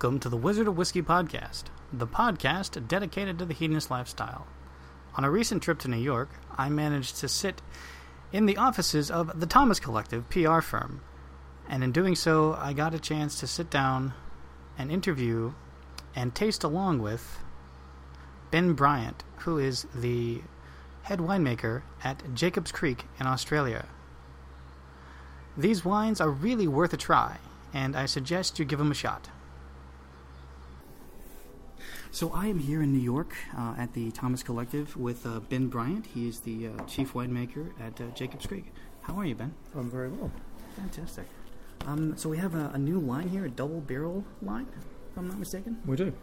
Welcome to the Wizard of Whiskey podcast, the podcast dedicated to the hedonist lifestyle. On a recent trip to New York, I managed to sit in the offices of the Thomas Collective PR firm, and in doing so, I got a chance to sit down and interview and taste along with Ben Bryant, who is the head winemaker at Jacobs Creek in Australia. These wines are really worth a try, and I suggest you give them a shot. So I am here in New York uh, at the Thomas Collective with uh, Ben Bryant. He is the uh, chief winemaker at uh, Jacobs Creek. How are you, Ben? I'm very well. Fantastic. Um, so we have a, a new line here, a double barrel line, if I'm not mistaken. We do.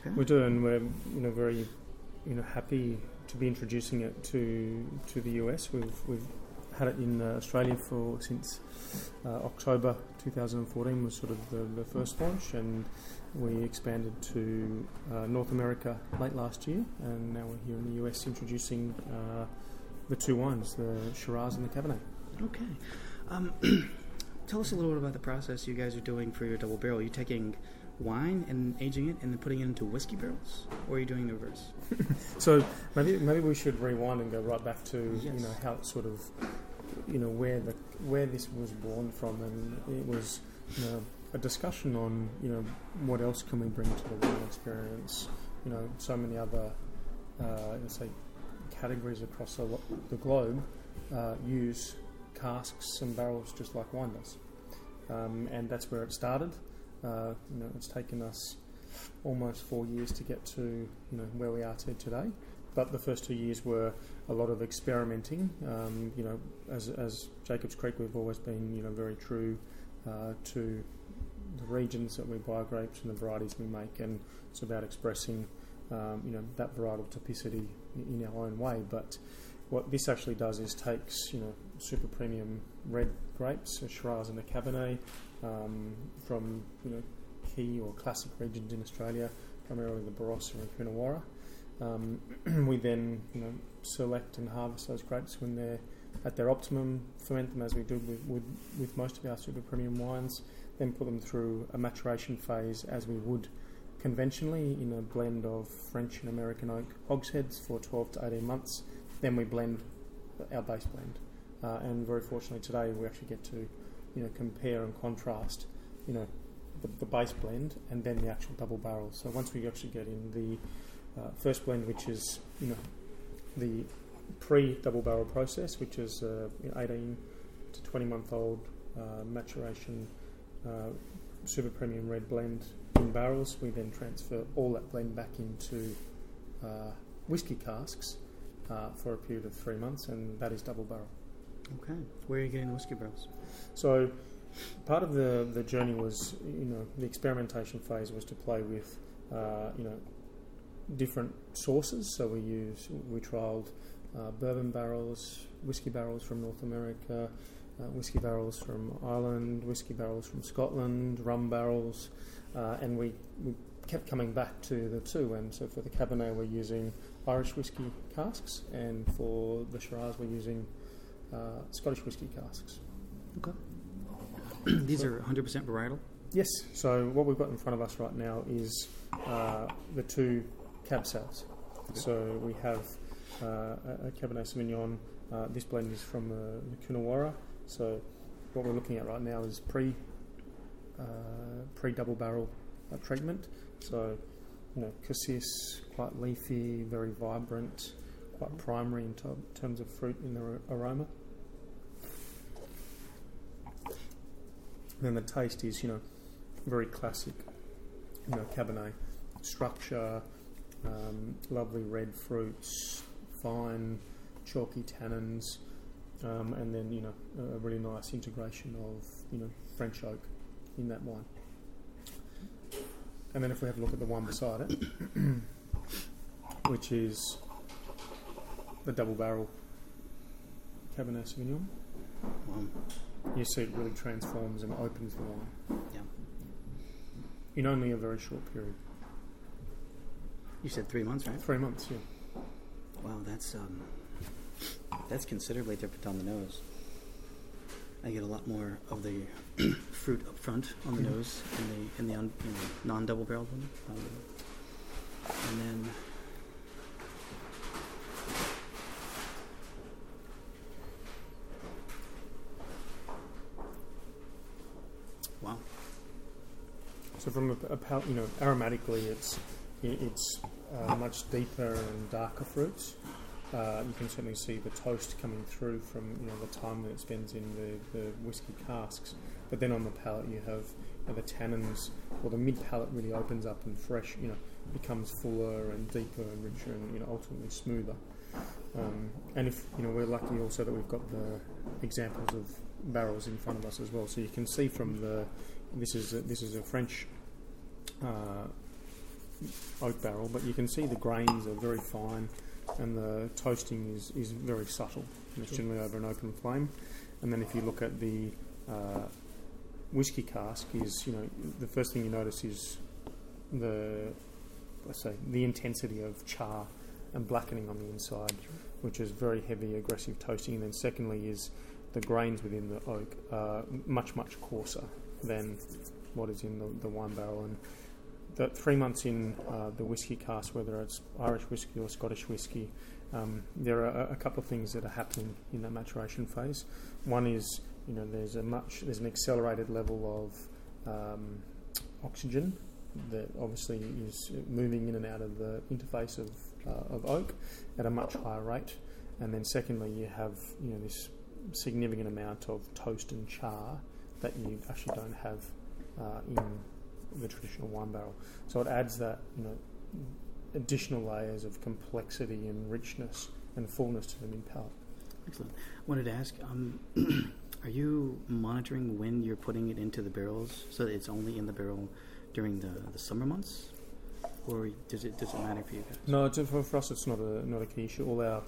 Okay. We do, and we're you know very you know happy to be introducing it to to the US. We've we've had it in uh, Australia for since uh, October 2014 was sort of the, the first launch, and we expanded to uh, North America late last year, and now we're here in the US introducing uh, the two wines, the Shiraz and the Cabernet. Okay. Um, tell us a little bit about the process you guys are doing for your double barrel. Are you taking wine and aging it and then putting it into whiskey barrels, or are you doing the reverse? So maybe maybe we should rewind and go right back to Yes. you know how it sort of you know where the where this was born from, and it was you know a discussion on you know what else can we bring to the wine experience. You know, so many other uh, let's say categories across the, the globe uh, use casks and barrels just like wine does, um, and that's where it started. Uh, you know, it's taken us almost four years to get to you know where we are to today. But the first two years were a lot of experimenting. Um, you know, as, as Jacobs Creek, we've always been you know very true uh, to the regions that we buy grapes and the varieties we make, and it's about expressing um, you know that varietal typicity in our own way. But what this actually does is takes you know super premium red grapes, a Shiraz and a Cabernet um, from you know key or classic regions in Australia, primarily the Barossa and Coonawarra. Um, we then you know select and harvest those grapes when they're at their optimum, ferment them as we do with, with, with most of our super premium wines, then put them through a maturation phase as we would conventionally in a blend of French and American oak hogsheads for 12 to 18 months. Then we blend our base blend, uh, and very fortunately today we actually get to you know compare and contrast you know the, the base blend and then the actual double barrel. So once we actually get in the uh, first blend, which is you know the pre-double barrel process, which is uh, you know, 18 to 20 month old uh, maturation uh, super premium red blend in barrels. We then transfer all that blend back into uh, whiskey casks uh, for a period of three months, and that is double barrel. Okay. Where are you getting the whiskey barrels? So part of the the journey was you know the experimentation phase was to play with uh, you know different sources. So we use we trialed uh, bourbon barrels, whiskey barrels from North America, uh, whiskey barrels from Ireland, whiskey barrels from Scotland, rum barrels, uh, and we, we kept coming back to the two. And so for the Cabernet, we're using Irish whiskey casks, and for the Shiraz, we're using uh, Scottish whiskey casks. Okay. These are 100% varietal. Yes. So what we've got in front of us right now is uh, the two cab cells. So we have uh, a a Cabernet Sauvignon. Uh, this blend is from uh, the Coonawarra. So what we're looking at right now is pre uh, pre double barrel uh, treatment. So you know, cassis, quite leafy, very vibrant, quite primary in ter- terms of fruit in the ar- aroma. then the taste is, you know, very classic, you know, Cabernet structure, um, lovely red fruits, fine, chalky tannins, um, and then you know a really nice integration of you know French oak in that wine. And then if we have a look at the one beside it, which is the double barrel Cabernet Sauvignon, Um, you see it really transforms and opens the wine yeah. in only a very short period. You said three months, right? Three months, yeah. Wow, that's um, that's considerably different on the nose. I get a lot more of the fruit up front on the Mhm. nose in the in the, un, in the non-double barreled one, um, and then wow, So from a, a pal- you know, aromatically, it's it's uh, much deeper and darker fruits. Uh, you can certainly see the toast coming through from you know the time that it spends in the, the whiskey casks. But then on the palate, you have you know, the tannins, or the mid palate really opens up and fresh, you know, becomes fuller and deeper and richer and you know ultimately smoother. Um, and if you know, we're lucky also that we've got the examples of barrels in front of us as well, so you can see from the this is a, this is a French uh, oak barrel, but you can see the grains are very fine, and the toasting is, is very subtle. And It's generally over an open flame, and then if you look at the uh, whiskey cask, is you know the first thing you notice is the let's say the intensity of char and blackening on the inside, which is very heavy, aggressive toasting. And then secondly is the grains within the oak are much much coarser than what is in the, the wine barrel. And the three months in uh, the whiskey cask, whether it's Irish whiskey or Scottish whiskey, um, there are a, couple of things that are happening in that maturation phase. One is you know there's a much there's an accelerated level of um, oxygen that obviously is moving in and out of the interface of uh, of oak at a much higher rate. And then secondly, you have you know this significant amount of toast and char that you actually don't have uh, in the traditional wine barrel. So it adds that you know additional layers of complexity and richness and fullness to the mid palate. excellent. I wanted to ask, um, are you monitoring when you're putting it into the barrels so that it's only in the barrel during the, the summer months, or does it does it matter for you guys? No, for, for us it's not a not a key issue. All our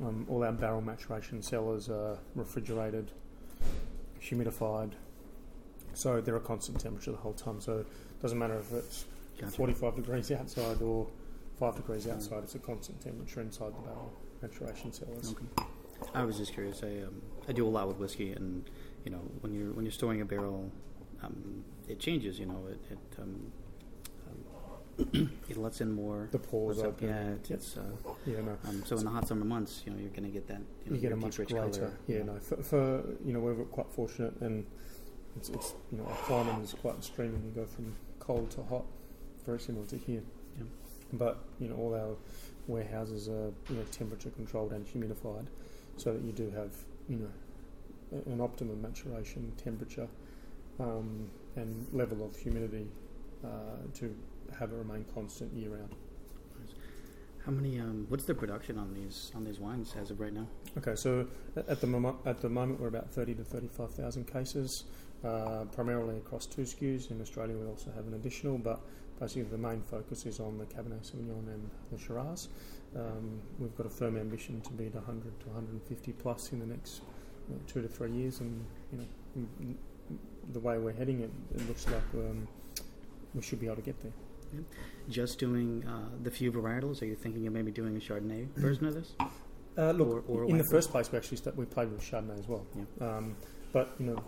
um, all our barrel maturation cellars are refrigerated, humidified, so they're a constant temperature the whole time. So it doesn't matter if it's Gotcha. 45 degrees outside or 5 degrees outside, it's a constant temperature inside the barrel maturation cellars. Okay. I was just curious. I um, I do a lot with whiskey, and you know when you're when you're storing a barrel, um, it changes. You know it it, um, um, it lets in more. The pores up-. Yeah, it's, it's uh, Yeah, no. um, so in the hot summer months, you know you're going to get that. You, know, you get a much rich greater. color. Yeah, no. For, for you know, we're quite fortunate, and it's, it's you know, our climate is quite extreme, and you go from cold to hot, very similar to here. But you know, all our warehouses are you know temperature controlled and humidified, so that you do have you know an optimum maturation temperature um, and level of humidity uh, to have it remain constant year round. How many? Um, what's the production on these on these wines as of right now? Okay, so at the moment, at the moment we're about thirty to thirty-five thousand cases, uh, primarily across two SKUs. In Australia, we also have an additional, but basically the main focus is on the Cabernet Sauvignon and the Shiraz. Um, we've got a firm ambition to be at 100 to 150 plus in the next you know, two to three years, and you know the way we're heading, it, it looks like um, we should be able to get there. Just doing uh, the few varietals? Are you thinking of maybe doing a Chardonnay version of this? Uh, look, Or- or in the first place, we actually st- we played with Chardonnay as well. Yeah. Um, but you know,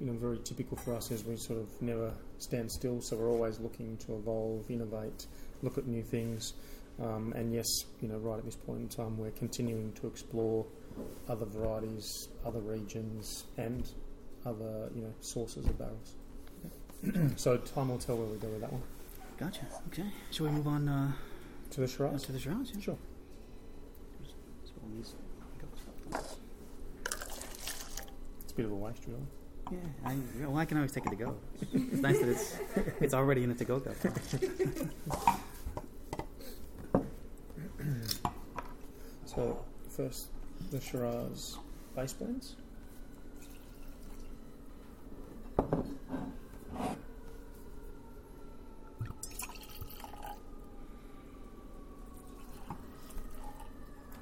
you know, very typical for us is we sort of never stand still. So we're always looking to evolve, innovate, look at new things. Um, and yes, you know, right at this point in time, we're continuing to explore other varieties, other regions, and other you know sources of barrels. so time will tell where we go with that one. Gotcha. Okay. Shall we move on uh, To the Shiraz. to the Shiraz? Yeah. Sure. So we'll need some- It's a bit of a waste, really. Yeah, I, well, I can always take it to go. It's nice that it's it's already in a to-go cup. So first, the Shiraz base blends.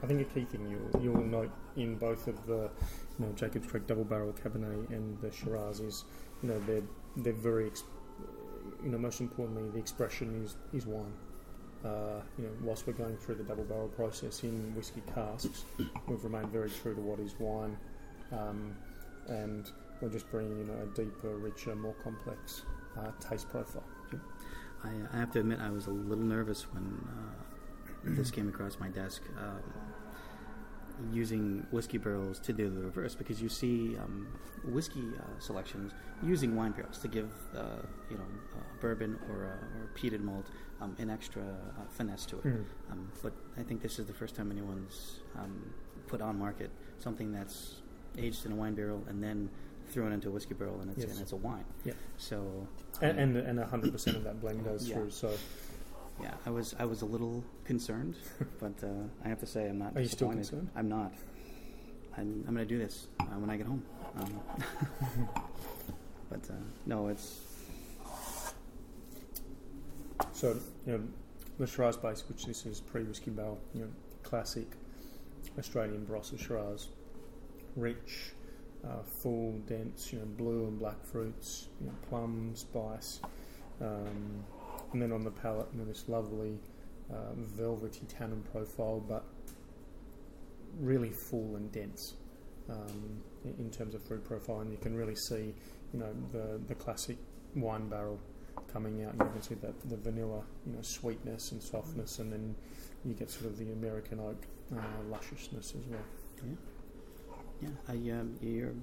I think a key thing you'll, you'll note in both of the, you know, Jacob's Creek Double Barrel Cabernet and the Shiraz is, you know, they're they're very, you know, most importantly, the expression is is wine. Uh, you know, whilst we're going through the double barrel process in whiskey casks, we've remained very true to what is wine. Um, and we're just bringing in a deeper, richer, more complex uh, taste profile. I, I have to admit, I was a little nervous when uh, this came across my desk. Um, using whiskey barrels to do the reverse because you see um, whiskey uh, selections using wine barrels to give uh, you know uh, bourbon or, uh, or peated malt um, an extra uh, finesse to it. Mm. Um, but I think this is the first time anyone's um, put on market something that's aged in a wine barrel and then thrown into a whiskey barrel and it's, Yes. and it's a wine. Yeah. So And um, and, and 100% of that blend goes Yeah. through. So yeah, I was I was a little concerned, but uh, I have to say I'm not. Are you still disappointed. concerned? I'm not. I'm, I'm going to do this uh, when I get home. Um, but uh, no, it's So, you know, the Shiraz base, which this is pre whiskey barrel, you know, classic Australian Barossa Shiraz, rich, uh, full, dense, you know, blue and black fruits, you know, plum, spice, um, and then on the palate, you know, this lovely uh, velvety tannin profile, but really full and dense um, in, terms of fruit profile, and you can really see, you know, the the classic wine barrel coming out. You can see that the vanilla, you know, sweetness and softness, and then you get sort of the American oak uh, lusciousness as well. yeah. I um, you're,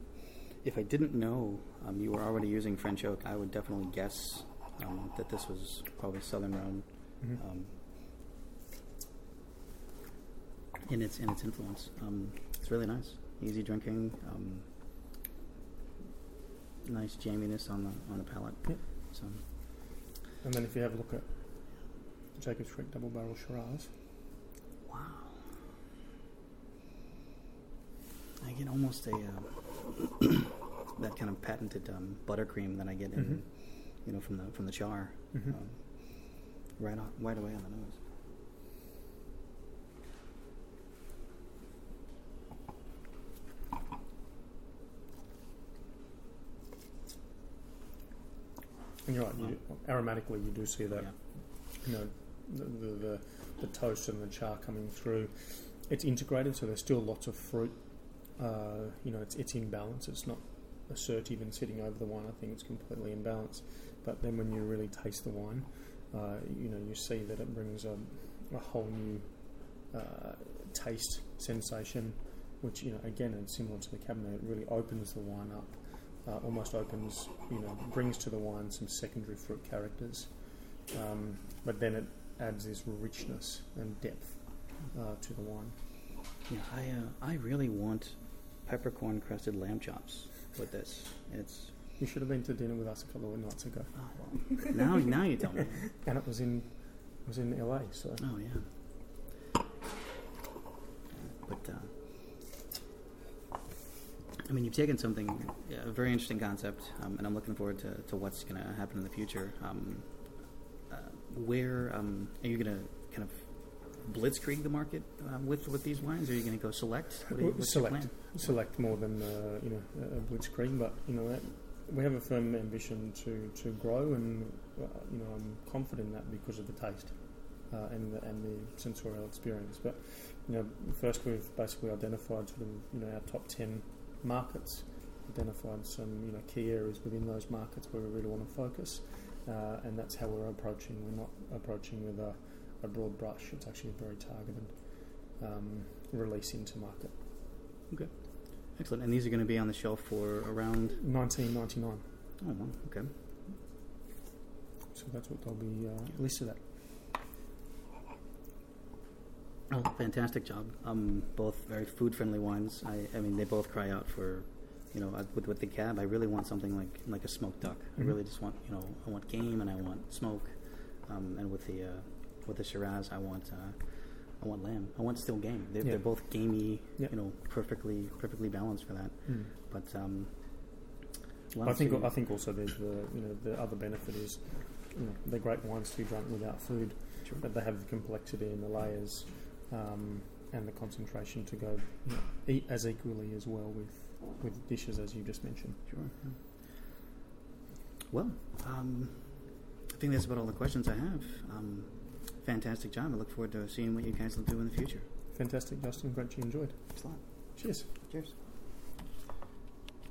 if I didn't know um, you were already using French oak, I would definitely guess um, that this was probably Southern Rhone Mm-hmm. um, in its in its influence. Um, it's really nice, easy drinking. Um, nice jamminess on the on the palate. Yep. So And then if you have a look at Jacob's Creek Double Barrel Shiraz, wow, I get almost a uh, that kind of patented um, buttercream that I get in Mhm. You know from the from the char Mhm. um, right on, right away on the nose. and you're right, you, aromatically you do see that, Yeah. you know, the, the, the, the toast and the char coming through. It's integrated, so there's still lots of fruit. Uh, you know, it's, it's in balance. It's not assertive and sitting over the wine. I think it's completely in balance. But then when you really taste the wine, uh, you know, you see that it brings a, a whole new uh, taste sensation, which, you know, again, it's similar to the Cabernet. It really opens the wine up, uh, almost opens, you know, brings to the wine some secondary fruit characters. Um, but then it adds this richness and depth uh, to the wine. Yeah, I uh, I really want peppercorn crusted lamb chops with this. It's You should have been to dinner with us a couple of nights ago, oh, well, now now you tell me. and it was in it was in LA. So Oh yeah. But uh, I mean, you've taken something a very interesting concept, um, and I'm looking forward to, to what's going to happen in the future. Um, uh, where um, are you going to kind of blitzkrieg the market uh, with with these wines? Or are you going to go select? What you, Well, what's your select. select more than uh, you know a blitzkrieg, but you know that, we have a firm ambition to, to grow, and uh, you know I'm confident in that because of the taste uh, and the, and the sensorial experience. But you know, first we've basically identified sort of you know our top ten markets, identified some you know key areas within those markets where we really want to focus, uh, and that's how we're approaching. We're not approaching with a, a broad brush. It's actually a very targeted um, release into market. Okay, excellent. And these are going to be on the shelf for around. 1999. Oh, okay. So that's what they'll be uh, listed at. Oh, fantastic job. Um, both very food friendly wines. I, I mean, they both cry out for, you know, uh, with with the cab. I really want something like like a smoked duck. I Mhm. really just want, you know, I want game and I want smoke. Um, and with the uh, with the Shiraz, I want uh, I want lamb. I want still game. They're, Yeah. they're both gamey. Yeah. You know, perfectly perfectly balanced for that. But um, I think I think also there's the you know the other benefit is you know they're great wines to be drunk without food, Sure. but they have the complexity and the layers um, and the concentration to go you know, eat as equally as well with with dishes as you just mentioned. Sure. yeah. Well, um, I think that's about all the questions I have. Um, fantastic job. I look forward to seeing what you guys will do in the future. Fantastic, Justin. Great you enjoyed. Thanks a lot. Cheers. Cheers.